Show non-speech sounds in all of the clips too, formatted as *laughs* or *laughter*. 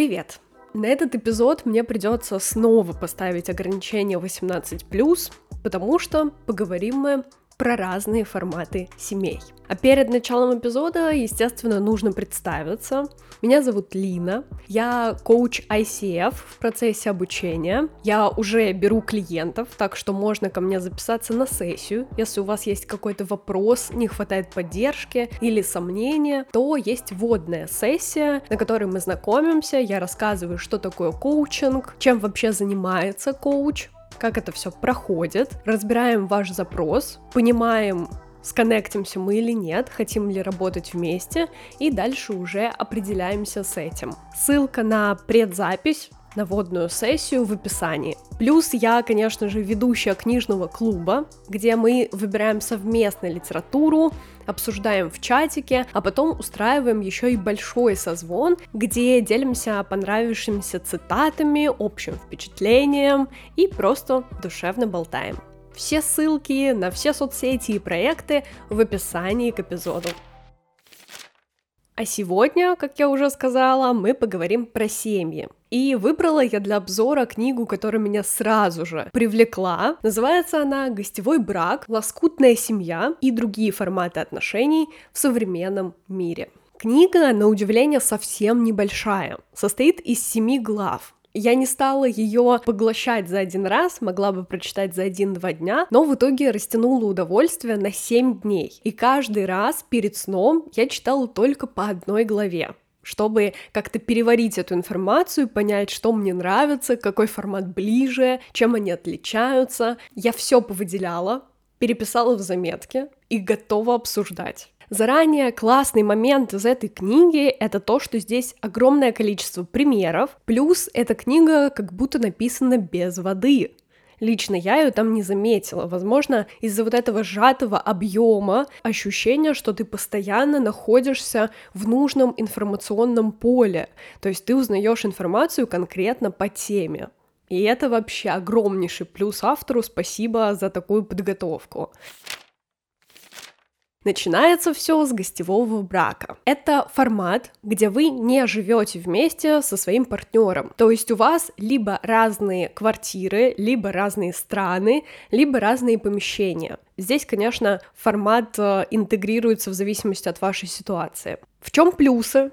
Привет! На этот эпизод мне придется снова поставить ограничение 18+, потому что поговорим мы про разные форматы семей. А перед началом эпизода, естественно, нужно представиться. Меня зовут Лина, я коуч ICF в процессе обучения. Я уже беру клиентов, так что можно ко мне записаться на сессию. Если у вас есть какой-то вопрос, не хватает поддержки или сомнения, то есть вводная сессия, на которой мы знакомимся, я рассказываю, что такое коучинг, чем вообще занимается коуч, как это все проходит, разбираем ваш запрос, понимаем, сконнектимся мы или нет, хотим ли работать вместе, и дальше уже определяемся с этим. Ссылка на предзапись на водную сессию в описании. Плюс я, конечно же, ведущая книжного клуба, где мы выбираем совместно литературу, обсуждаем в чатике, а потом устраиваем еще и большой созвон, где делимся понравившимися цитатами, общим впечатлением и просто душевно болтаем. Все ссылки на все соцсети и проекты в описании к эпизоду. А сегодня, как я уже сказала, мы поговорим про семьи. И выбрала я для обзора книгу, которая меня сразу же привлекла. Называется она «Гостевой брак. Лоскутная семья и другие форматы отношений в современном мире». Книга, на удивление, совсем небольшая. Состоит из семи глав. Я не стала ее поглощать за один раз, могла бы прочитать за один-два дня, но в итоге растянула удовольствие на 7 дней. И каждый раз перед сном я читала только по одной главе чтобы как-то переварить эту информацию, понять, что мне нравится, какой формат ближе, чем они отличаются. Я все повыделяла, переписала в заметке и готова обсуждать. Заранее классный момент из этой книги — это то, что здесь огромное количество примеров, плюс эта книга как будто написана без воды. Лично я ее там не заметила. Возможно, из-за вот этого сжатого объема ощущения, что ты постоянно находишься в нужном информационном поле. То есть ты узнаешь информацию конкретно по теме. И это вообще огромнейший плюс автору. Спасибо за такую подготовку. Начинается все с гостевого брака. Это формат, где вы не живете вместе со своим партнером. То есть у вас либо разные квартиры, либо разные страны, либо разные помещения. Здесь, конечно, формат э, интегрируется в зависимости от вашей ситуации. В чем плюсы?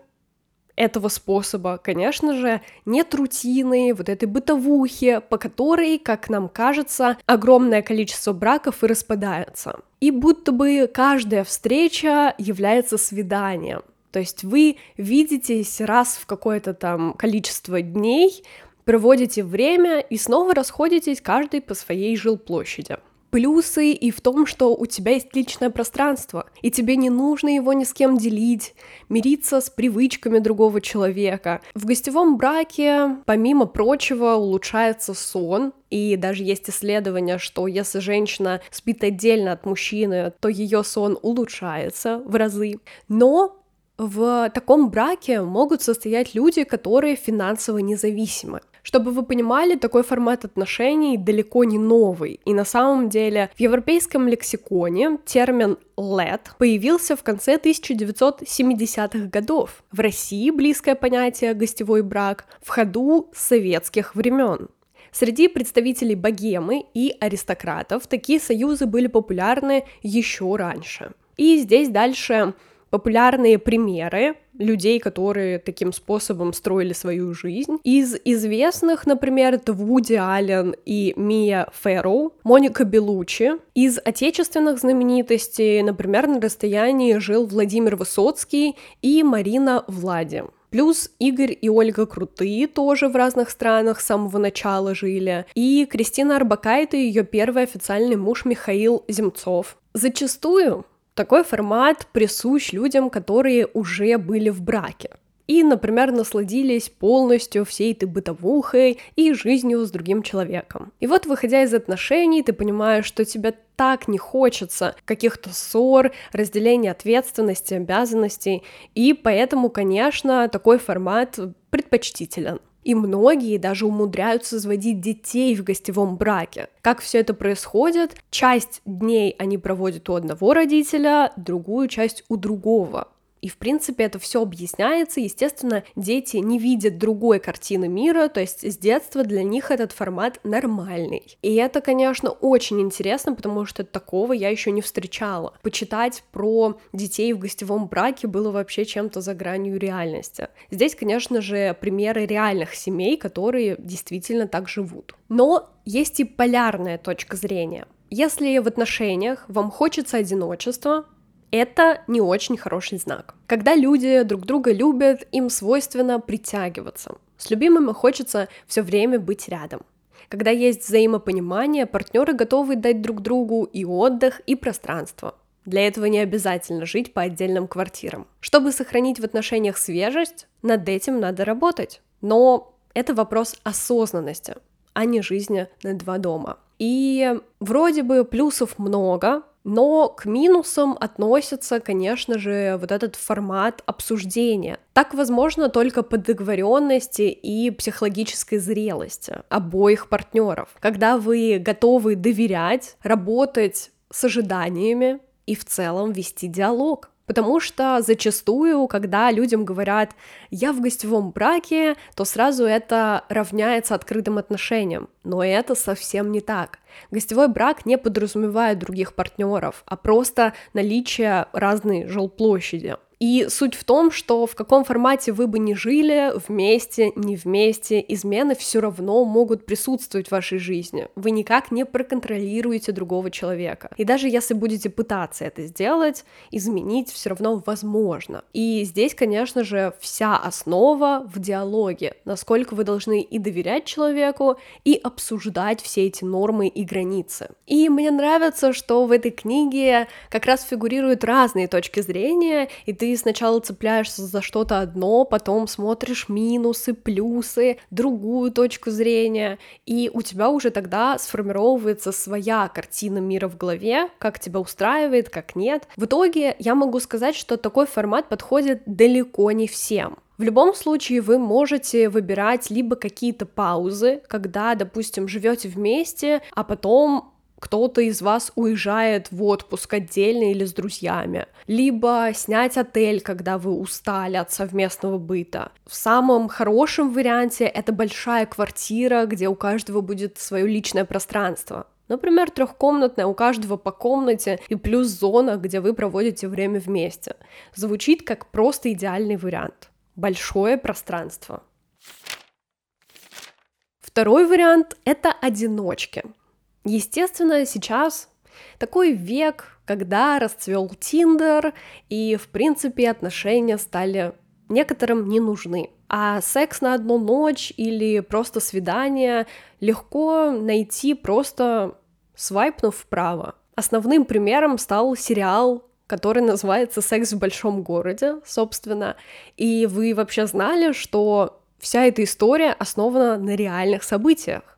Этого способа, конечно же, нет рутины, вот этой бытовухи, по которой, как нам кажется, огромное количество браков и распадается. И будто бы каждая встреча является свиданием. То есть вы видитесь раз в какое-то там количество дней, проводите время и снова расходитесь каждый по своей жилплощади плюсы и в том, что у тебя есть личное пространство, и тебе не нужно его ни с кем делить, мириться с привычками другого человека. В гостевом браке, помимо прочего, улучшается сон, и даже есть исследования, что если женщина спит отдельно от мужчины, то ее сон улучшается в разы. Но в таком браке могут состоять люди, которые финансово независимы. Чтобы вы понимали, такой формат отношений далеко не новый. И на самом деле в европейском лексиконе термин «let» появился в конце 1970-х годов. В России близкое понятие «гостевой брак» в ходу советских времен. Среди представителей богемы и аристократов такие союзы были популярны еще раньше. И здесь дальше популярные примеры людей, которые таким способом строили свою жизнь. Из известных, например, это Вуди Аллен и Мия Ферроу, Моника Белучи. Из отечественных знаменитостей, например, на расстоянии жил Владимир Высоцкий и Марина Влади. Плюс Игорь и Ольга Крутые тоже в разных странах с самого начала жили. И Кристина Арбакайте ее первый официальный муж Михаил Земцов. Зачастую такой формат присущ людям, которые уже были в браке и, например, насладились полностью всей этой бытовухой и жизнью с другим человеком. И вот, выходя из отношений, ты понимаешь, что тебе так не хочется каких-то ссор, разделения ответственности, обязанностей, и поэтому, конечно, такой формат предпочтителен. И многие даже умудряются заводить детей в гостевом браке. Как все это происходит? Часть дней они проводят у одного родителя, другую часть у другого. И, в принципе, это все объясняется. Естественно, дети не видят другой картины мира, то есть с детства для них этот формат нормальный. И это, конечно, очень интересно, потому что такого я еще не встречала. Почитать про детей в гостевом браке было вообще чем-то за гранью реальности. Здесь, конечно же, примеры реальных семей, которые действительно так живут. Но есть и полярная точка зрения. Если в отношениях вам хочется одиночества, это не очень хороший знак. Когда люди друг друга любят, им свойственно притягиваться. С любимыми хочется все время быть рядом. Когда есть взаимопонимание, партнеры готовы дать друг другу и отдых, и пространство. Для этого не обязательно жить по отдельным квартирам. Чтобы сохранить в отношениях свежесть, над этим надо работать. Но это вопрос осознанности, а не жизни на два дома. И вроде бы плюсов много, но к минусам относится, конечно же, вот этот формат обсуждения. Так возможно только по договоренности и психологической зрелости обоих партнеров, когда вы готовы доверять, работать с ожиданиями и в целом вести диалог. Потому что зачастую, когда людям говорят «я в гостевом браке», то сразу это равняется открытым отношениям. Но это совсем не так. Гостевой брак не подразумевает других партнеров, а просто наличие разной жилплощади. И суть в том, что в каком формате вы бы ни жили, вместе, не вместе, измены все равно могут присутствовать в вашей жизни. Вы никак не проконтролируете другого человека. И даже если будете пытаться это сделать, изменить все равно возможно. И здесь, конечно же, вся основа в диалоге, насколько вы должны и доверять человеку, и обсуждать все эти нормы и границы. И мне нравится, что в этой книге как раз фигурируют разные точки зрения, и ты ты сначала цепляешься за что-то одно, потом смотришь минусы, плюсы, другую точку зрения, и у тебя уже тогда сформировывается своя картина мира в голове, как тебя устраивает, как нет. В итоге я могу сказать, что такой формат подходит далеко не всем. В любом случае вы можете выбирать либо какие-то паузы, когда, допустим, живете вместе, а потом кто-то из вас уезжает в отпуск отдельно или с друзьями, либо снять отель, когда вы устали от совместного быта. В самом хорошем варианте это большая квартира, где у каждого будет свое личное пространство. Например, трехкомнатная, у каждого по комнате и плюс зона, где вы проводите время вместе. Звучит как просто идеальный вариант. Большое пространство. Второй вариант — это одиночки. Естественно, сейчас такой век, когда расцвел Тиндер, и, в принципе, отношения стали некоторым не нужны. А секс на одну ночь или просто свидание легко найти просто свайпнув вправо. Основным примером стал сериал который называется «Секс в большом городе», собственно. И вы вообще знали, что вся эта история основана на реальных событиях.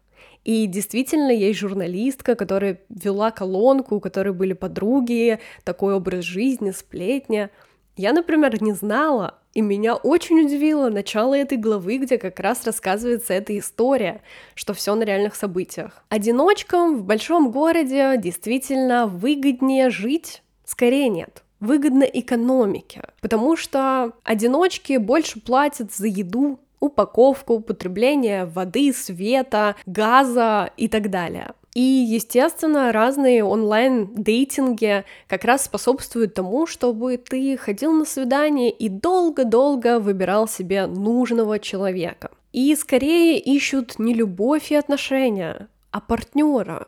И действительно есть журналистка, которая вела колонку, у которой были подруги, такой образ жизни, сплетня. Я, например, не знала, и меня очень удивило начало этой главы, где как раз рассказывается эта история, что все на реальных событиях. Одиночкам в большом городе действительно выгоднее жить? Скорее нет выгодно экономике, потому что одиночки больше платят за еду, упаковку, употребление воды, света, газа и так далее. И, естественно, разные онлайн-дейтинги как раз способствуют тому, чтобы ты ходил на свидание и долго-долго выбирал себе нужного человека. И скорее ищут не любовь и отношения, а партнера.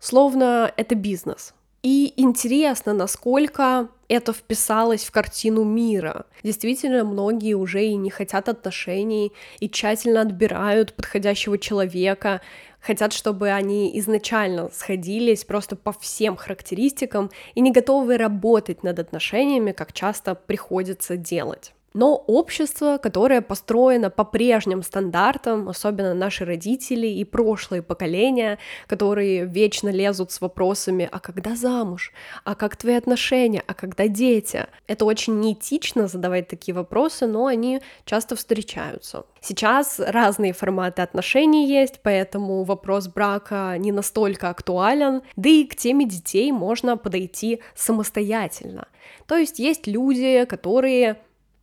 Словно это бизнес. И интересно, насколько это вписалось в картину мира. Действительно, многие уже и не хотят отношений, и тщательно отбирают подходящего человека, хотят, чтобы они изначально сходились просто по всем характеристикам и не готовы работать над отношениями, как часто приходится делать. Но общество, которое построено по прежним стандартам, особенно наши родители и прошлые поколения, которые вечно лезут с вопросами, а когда замуж, а как твои отношения, а когда дети. Это очень неэтично задавать такие вопросы, но они часто встречаются. Сейчас разные форматы отношений есть, поэтому вопрос брака не настолько актуален, да и к теме детей можно подойти самостоятельно. То есть есть люди, которые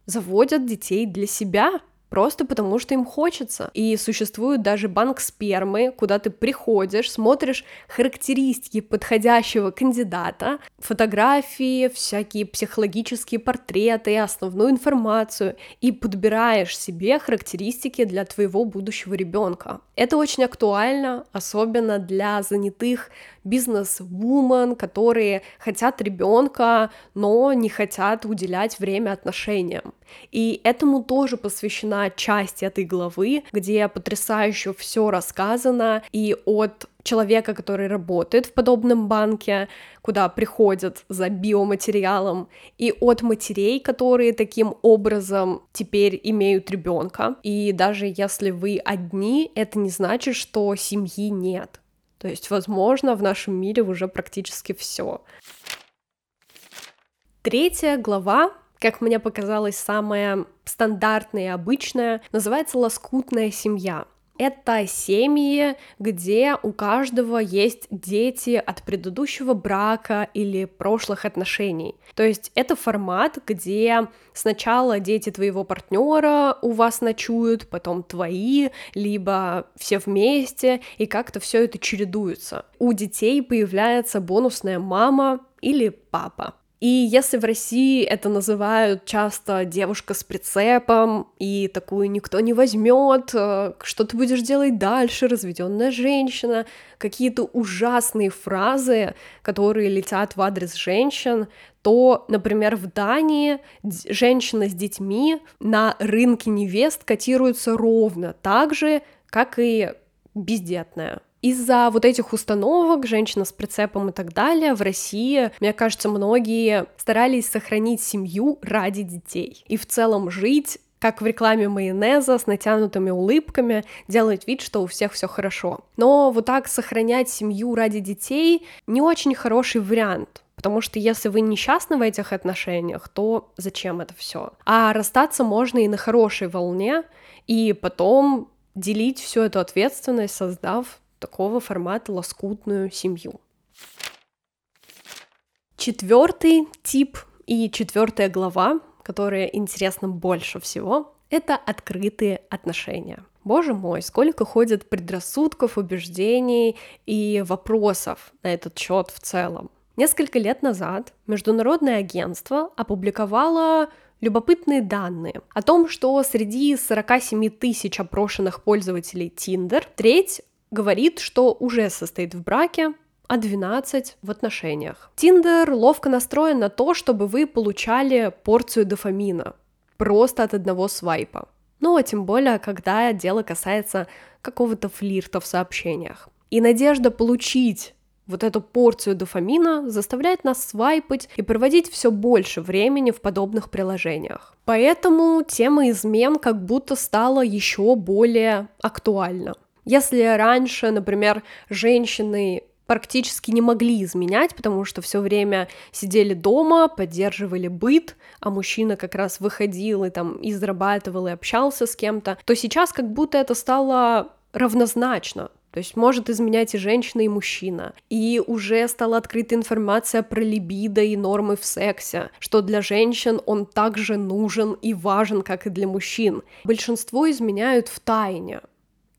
заводят детей для себя, просто потому что им хочется. И существует даже банк спермы, куда ты приходишь, смотришь характеристики подходящего кандидата, фотографии, всякие психологические портреты, основную информацию, и подбираешь себе характеристики для твоего будущего ребенка. Это очень актуально, особенно для занятых бизнес-вумен, которые хотят ребенка, но не хотят уделять время отношениям. И этому тоже посвящена часть этой главы, где потрясающе все рассказано, и от человека, который работает в подобном банке, куда приходят за биоматериалом, и от матерей, которые таким образом теперь имеют ребенка. И даже если вы одни, это не значит, что семьи нет. То есть, возможно, в нашем мире уже практически все. Третья глава, как мне показалось, самая стандартная и обычная, называется «Лоскутная семья». Это семьи, где у каждого есть дети от предыдущего брака или прошлых отношений. То есть это формат, где сначала дети твоего партнера у вас ночуют, потом твои, либо все вместе, и как-то все это чередуется. У детей появляется бонусная мама или папа. И если в России это называют часто девушка с прицепом, и такую никто не возьмет, э, что ты будешь делать дальше, разведенная женщина, какие-то ужасные фразы, которые летят в адрес женщин, то, например, в Дании женщина с детьми на рынке невест котируется ровно так же, как и бездетная. Из-за вот этих установок, женщина с прицепом и так далее, в России, мне кажется, многие старались сохранить семью ради детей и в целом жить как в рекламе майонеза с натянутыми улыбками, делать вид, что у всех все хорошо. Но вот так сохранять семью ради детей не очень хороший вариант. Потому что если вы несчастны в этих отношениях, то зачем это все? А расстаться можно и на хорошей волне, и потом делить всю эту ответственность, создав такого формата лоскутную семью. Четвертый тип и четвертая глава, которая интересна больше всего, это открытые отношения. Боже мой, сколько ходит предрассудков, убеждений и вопросов на этот счет в целом. Несколько лет назад Международное агентство опубликовало любопытные данные о том, что среди 47 тысяч опрошенных пользователей Tinder треть говорит, что уже состоит в браке, а 12 в отношениях. Тиндер ловко настроен на то, чтобы вы получали порцию дофамина просто от одного свайпа. Ну, а тем более, когда дело касается какого-то флирта в сообщениях. И надежда получить вот эту порцию дофамина заставляет нас свайпать и проводить все больше времени в подобных приложениях. Поэтому тема измен как будто стала еще более актуальна. Если раньше, например, женщины практически не могли изменять, потому что все время сидели дома, поддерживали быт, а мужчина как раз выходил и там и зарабатывал, и общался с кем-то, то сейчас как будто это стало равнозначно. То есть может изменять и женщина, и мужчина. И уже стала открыта информация про либидо и нормы в сексе, что для женщин он также нужен и важен, как и для мужчин. Большинство изменяют в тайне.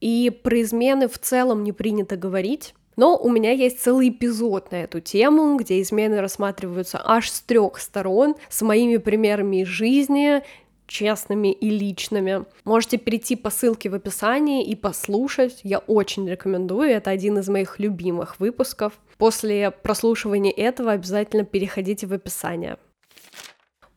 И про измены в целом не принято говорить. Но у меня есть целый эпизод на эту тему, где измены рассматриваются аж с трех сторон, с моими примерами из жизни, честными и личными. Можете перейти по ссылке в описании и послушать. Я очень рекомендую, это один из моих любимых выпусков. После прослушивания этого обязательно переходите в описание.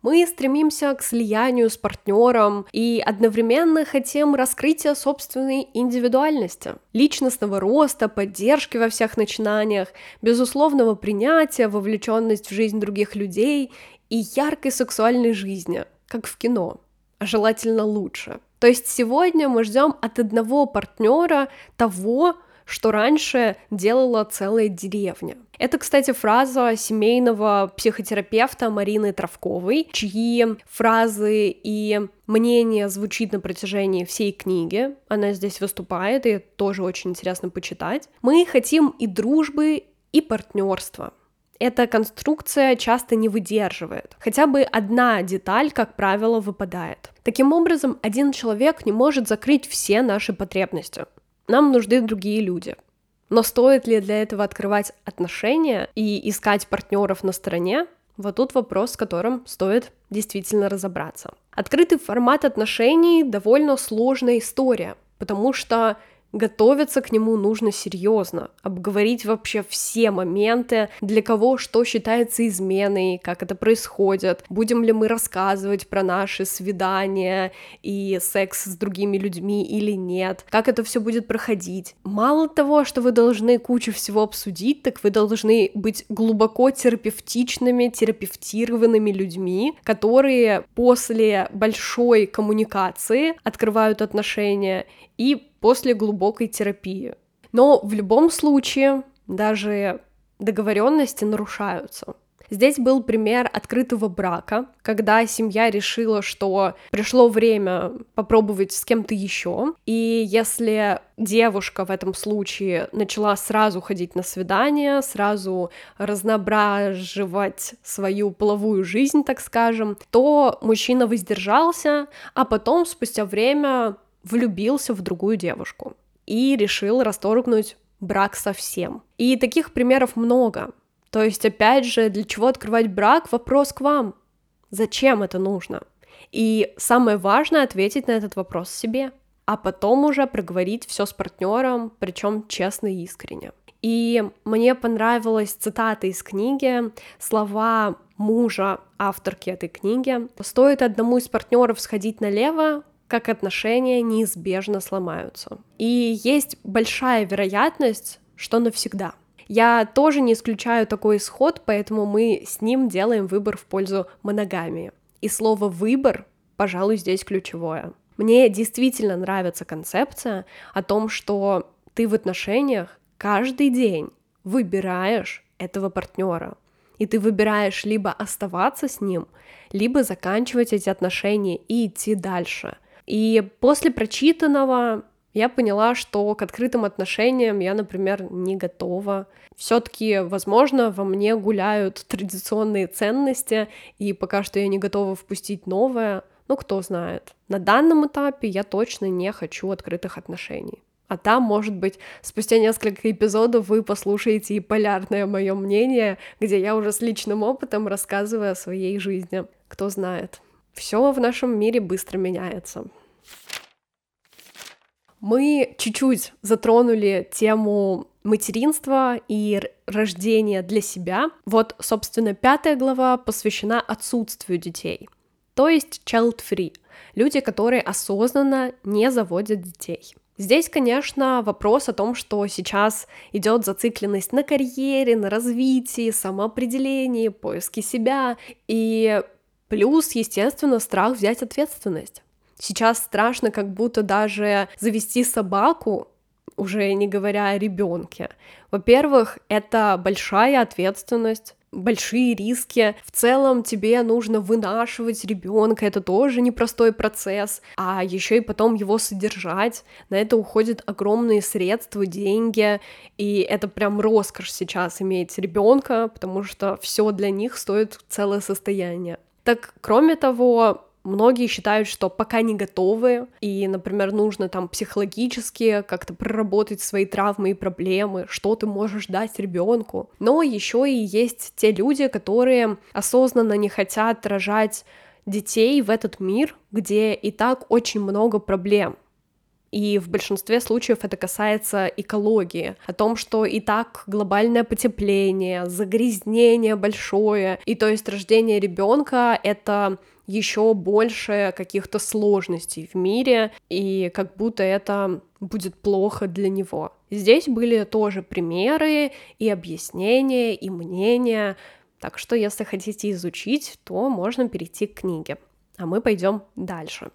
Мы стремимся к слиянию с партнером и одновременно хотим раскрытия собственной индивидуальности, личностного роста, поддержки во всех начинаниях, безусловного принятия, вовлеченность в жизнь других людей и яркой сексуальной жизни, как в кино. а желательно лучше. То есть сегодня мы ждем от одного партнера того, что раньше делала целая деревня. Это, кстати, фраза семейного психотерапевта Марины Травковой, чьи фразы и мнение звучит на протяжении всей книги. Она здесь выступает, и тоже очень интересно почитать. Мы хотим и дружбы, и партнерства. Эта конструкция часто не выдерживает. Хотя бы одна деталь, как правило, выпадает. Таким образом, один человек не может закрыть все наши потребности. Нам нужны другие люди. Но стоит ли для этого открывать отношения и искать партнеров на стороне? Вот тут вопрос, с которым стоит действительно разобраться. Открытый формат отношений довольно сложная история, потому что Готовиться к нему нужно серьезно, обговорить вообще все моменты, для кого что считается изменой, как это происходит, будем ли мы рассказывать про наши свидания и секс с другими людьми или нет, как это все будет проходить. Мало того, что вы должны кучу всего обсудить, так вы должны быть глубоко терапевтичными, терапевтированными людьми, которые после большой коммуникации открывают отношения и после глубокой терапии. Но в любом случае даже договоренности нарушаются. Здесь был пример открытого брака, когда семья решила, что пришло время попробовать с кем-то еще, и если девушка в этом случае начала сразу ходить на свидания, сразу разноображивать свою половую жизнь, так скажем, то мужчина воздержался, а потом, спустя время, влюбился в другую девушку и решил расторгнуть брак совсем. И таких примеров много. То есть, опять же, для чего открывать брак? Вопрос к вам. Зачем это нужно? И самое важное ответить на этот вопрос себе, а потом уже проговорить все с партнером, причем честно и искренне. И мне понравилась цитата из книги, слова мужа авторки этой книги. Стоит одному из партнеров сходить налево, как отношения неизбежно сломаются. И есть большая вероятность, что навсегда. Я тоже не исключаю такой исход, поэтому мы с ним делаем выбор в пользу моногамии. И слово «выбор», пожалуй, здесь ключевое. Мне действительно нравится концепция о том, что ты в отношениях каждый день выбираешь этого партнера. И ты выбираешь либо оставаться с ним, либо заканчивать эти отношения и идти дальше — и после прочитанного я поняла, что к открытым отношениям я, например, не готова. Все-таки, возможно, во мне гуляют *laughs* традиционные ценности, и пока что я не готова впустить новое. Ну, кто знает. На данном этапе я точно не хочу открытых отношений. А там, может быть, спустя несколько эпизодов вы послушаете и полярное мое мнение, где я уже с личным опытом рассказываю о своей жизни. Кто знает. Все в нашем мире быстро меняется. Мы чуть-чуть затронули тему материнства и рождения для себя. Вот, собственно, пятая глава посвящена отсутствию детей, то есть child-free, люди, которые осознанно не заводят детей. Здесь, конечно, вопрос о том, что сейчас идет зацикленность на карьере, на развитии, самоопределении, поиске себя, и плюс, естественно, страх взять ответственность. Сейчас страшно как будто даже завести собаку, уже не говоря о ребенке. Во-первых, это большая ответственность, большие риски. В целом тебе нужно вынашивать ребенка, это тоже непростой процесс, а еще и потом его содержать. На это уходят огромные средства, деньги, и это прям роскошь сейчас иметь ребенка, потому что все для них стоит целое состояние. Так, кроме того, Многие считают, что пока не готовы, и, например, нужно там психологически как-то проработать свои травмы и проблемы, что ты можешь дать ребенку. Но еще и есть те люди, которые осознанно не хотят рожать детей в этот мир, где и так очень много проблем. И в большинстве случаев это касается экологии, о том, что и так глобальное потепление, загрязнение большое, и то есть рождение ребенка это еще больше каких-то сложностей в мире, и как будто это будет плохо для него. Здесь были тоже примеры и объяснения, и мнения, так что если хотите изучить, то можно перейти к книге. А мы пойдем дальше.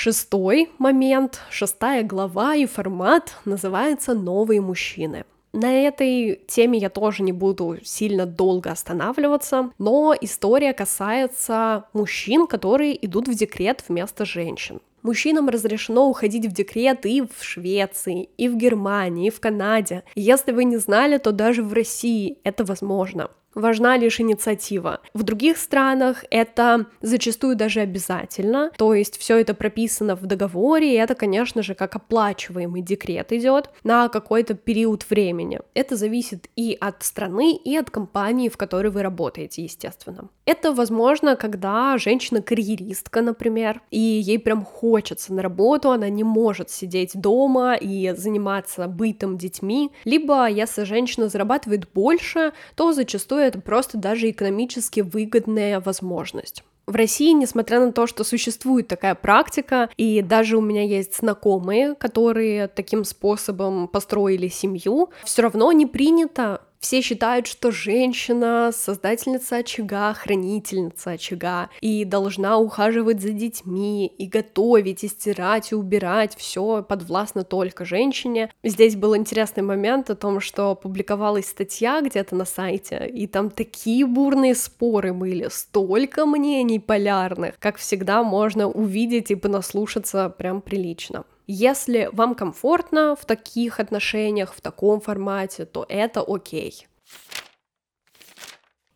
Шестой момент, шестая глава и формат называется «Новые мужчины». На этой теме я тоже не буду сильно долго останавливаться, но история касается мужчин, которые идут в декрет вместо женщин. Мужчинам разрешено уходить в декрет и в Швеции, и в Германии, и в Канаде. Если вы не знали, то даже в России это возможно важна лишь инициатива. В других странах это зачастую даже обязательно, то есть все это прописано в договоре, и это, конечно же, как оплачиваемый декрет идет на какой-то период времени. Это зависит и от страны, и от компании, в которой вы работаете, естественно. Это возможно, когда женщина-карьеристка, например, и ей прям хочется на работу, она не может сидеть дома и заниматься бытом, детьми, либо если женщина зарабатывает больше, то зачастую это просто даже экономически выгодная возможность. В России, несмотря на то, что существует такая практика, и даже у меня есть знакомые, которые таким способом построили семью, все равно не принято все считают, что женщина — создательница очага, хранительница очага, и должна ухаживать за детьми, и готовить, и стирать, и убирать, все подвластно только женщине. Здесь был интересный момент о том, что публиковалась статья где-то на сайте, и там такие бурные споры были, столько мнений полярных, как всегда можно увидеть и понаслушаться прям прилично. Если вам комфортно в таких отношениях, в таком формате, то это окей.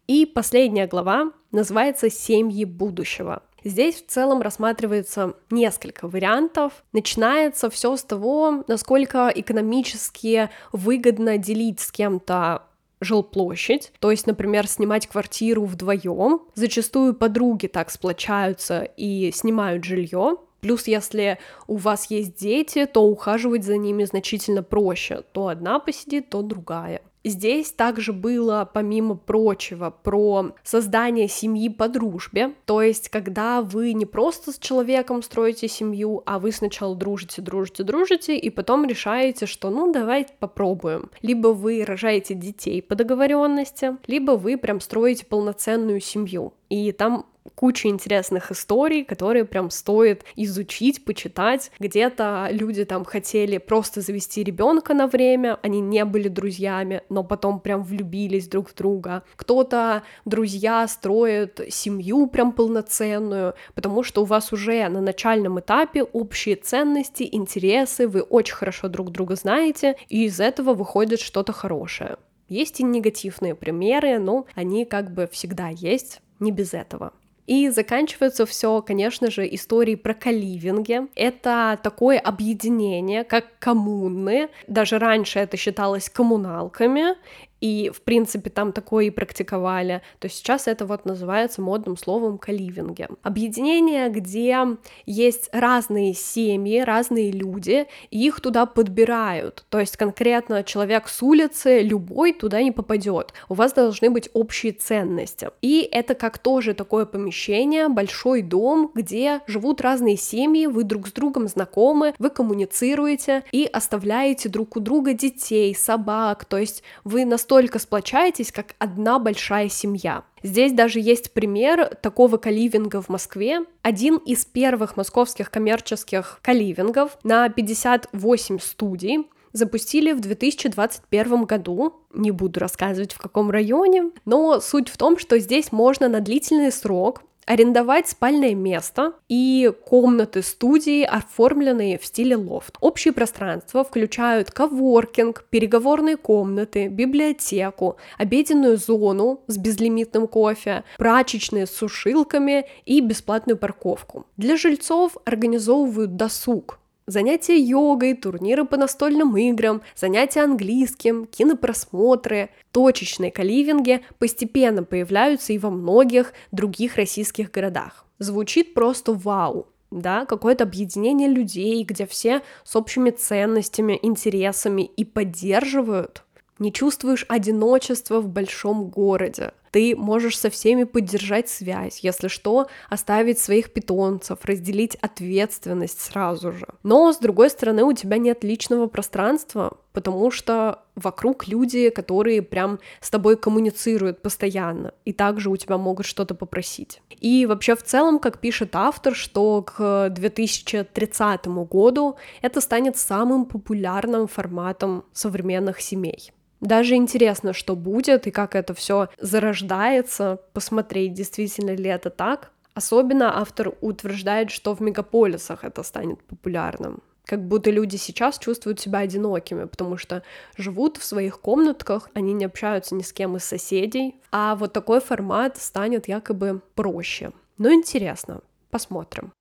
И последняя глава называется «Семьи будущего». Здесь в целом рассматривается несколько вариантов. Начинается все с того, насколько экономически выгодно делить с кем-то жилплощадь, то есть, например, снимать квартиру вдвоем. Зачастую подруги так сплочаются и снимают жилье, Плюс, если у вас есть дети, то ухаживать за ними значительно проще. То одна посидит, то другая. Здесь также было, помимо прочего, про создание семьи по дружбе, то есть когда вы не просто с человеком строите семью, а вы сначала дружите, дружите, дружите, и потом решаете, что ну давайте попробуем. Либо вы рожаете детей по договоренности, либо вы прям строите полноценную семью. И там куча интересных историй, которые прям стоит изучить, почитать. Где-то люди там хотели просто завести ребенка на время, они не были друзьями, но потом прям влюбились друг в друга. Кто-то друзья строят семью прям полноценную, потому что у вас уже на начальном этапе общие ценности, интересы, вы очень хорошо друг друга знаете, и из этого выходит что-то хорошее. Есть и негативные примеры, но они как бы всегда есть, не без этого. И заканчивается все, конечно же, историей про каливинги. Это такое объединение, как коммуны. Даже раньше это считалось коммуналками и, в принципе, там такое и практиковали, то сейчас это вот называется модным словом каливинги. Объединение, где есть разные семьи, разные люди, и их туда подбирают, то есть конкретно человек с улицы, любой туда не попадет, у вас должны быть общие ценности. И это как тоже такое помещение, большой дом, где живут разные семьи, вы друг с другом знакомы, вы коммуницируете и оставляете друг у друга детей, собак, то есть вы настолько настолько сплочаетесь, как одна большая семья. Здесь даже есть пример такого каливинга в Москве. Один из первых московских коммерческих каливингов на 58 студий запустили в 2021 году. Не буду рассказывать в каком районе, но суть в том, что здесь можно на длительный срок арендовать спальное место и комнаты студии, оформленные в стиле лофт. Общие пространства включают коворкинг, переговорные комнаты, библиотеку, обеденную зону с безлимитным кофе, прачечные с сушилками и бесплатную парковку. Для жильцов организовывают досуг, Занятия йогой, турниры по настольным играм, занятия английским, кинопросмотры, точечные каливинги постепенно появляются и во многих других российских городах. Звучит просто вау, да, какое-то объединение людей, где все с общими ценностями, интересами и поддерживают. Не чувствуешь одиночества в большом городе. Ты можешь со всеми поддержать связь, если что, оставить своих питомцев, разделить ответственность сразу же. Но, с другой стороны, у тебя нет личного пространства, потому что вокруг люди, которые прям с тобой коммуницируют постоянно, и также у тебя могут что-то попросить. И вообще в целом, как пишет автор, что к 2030 году это станет самым популярным форматом современных семей. Даже интересно, что будет и как это все зарождается, посмотреть, действительно ли это так. Особенно автор утверждает, что в мегаполисах это станет популярным как будто люди сейчас чувствуют себя одинокими, потому что живут в своих комнатках, они не общаются ни с кем из соседей, а вот такой формат станет якобы проще. Но интересно, посмотрим.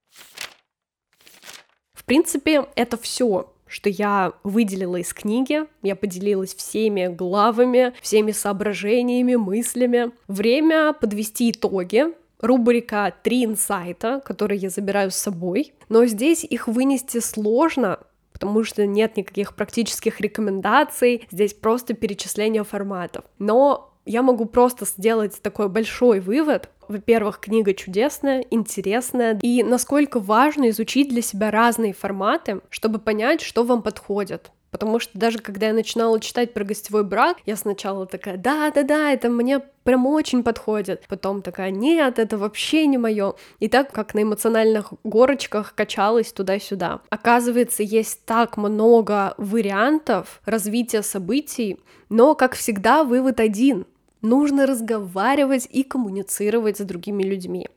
В принципе, это все, что я выделила из книги. Я поделилась всеми главами, всеми соображениями, мыслями. Время подвести итоги рубрика «Три инсайта», которые я забираю с собой, но здесь их вынести сложно, потому что нет никаких практических рекомендаций, здесь просто перечисление форматов. Но я могу просто сделать такой большой вывод. Во-первых, книга чудесная, интересная, и насколько важно изучить для себя разные форматы, чтобы понять, что вам подходит. Потому что даже когда я начинала читать про гостевой брак, я сначала такая, да-да-да, это мне прям очень подходит. Потом такая, нет, это вообще не мое. И так как на эмоциональных горочках качалась туда-сюда. Оказывается, есть так много вариантов развития событий, но, как всегда, вывод один. Нужно разговаривать и коммуницировать с другими людьми.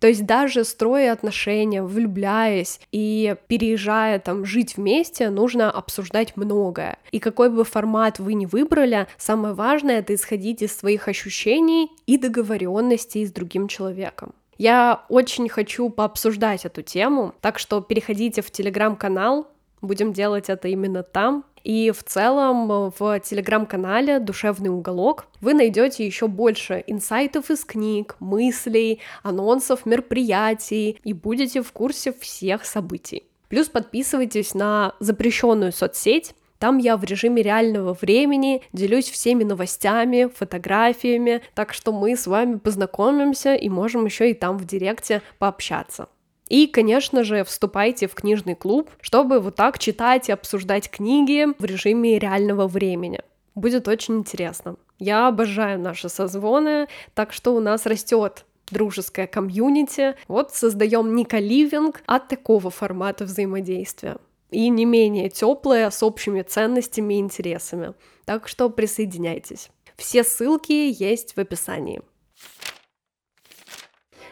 То есть даже строя отношения, влюбляясь и переезжая там жить вместе, нужно обсуждать многое. И какой бы формат вы ни выбрали, самое важное это исходить из своих ощущений и договоренностей с другим человеком. Я очень хочу пообсуждать эту тему, так что переходите в телеграм-канал, будем делать это именно там. И в целом э, в телеграм-канале «Душевный уголок» вы найдете еще больше инсайтов из книг, мыслей, анонсов мероприятий и будете в курсе всех событий. Плюс подписывайтесь на запрещенную соцсеть, там я в режиме реального времени делюсь всеми новостями, фотографиями, так что мы с вами познакомимся и можем еще и там в директе пообщаться. И, конечно же, вступайте в книжный клуб, чтобы вот так читать и обсуждать книги в режиме реального времени. Будет очень интересно. Я обожаю наши созвоны, так что у нас растет дружеское комьюнити. Вот создаем Ника Ливинг от такого формата взаимодействия. И не менее теплое, с общими ценностями и интересами. Так что присоединяйтесь. Все ссылки есть в описании.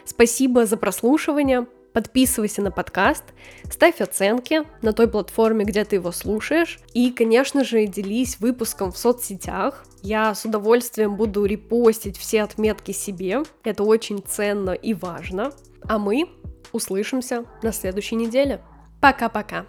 Спасибо за прослушивание. Подписывайся на подкаст, ставь оценки на той платформе, где ты его слушаешь, и, конечно же, делись выпуском в соцсетях. Я с удовольствием буду репостить все отметки себе, это очень ценно и важно. А мы услышимся на следующей неделе. Пока-пока!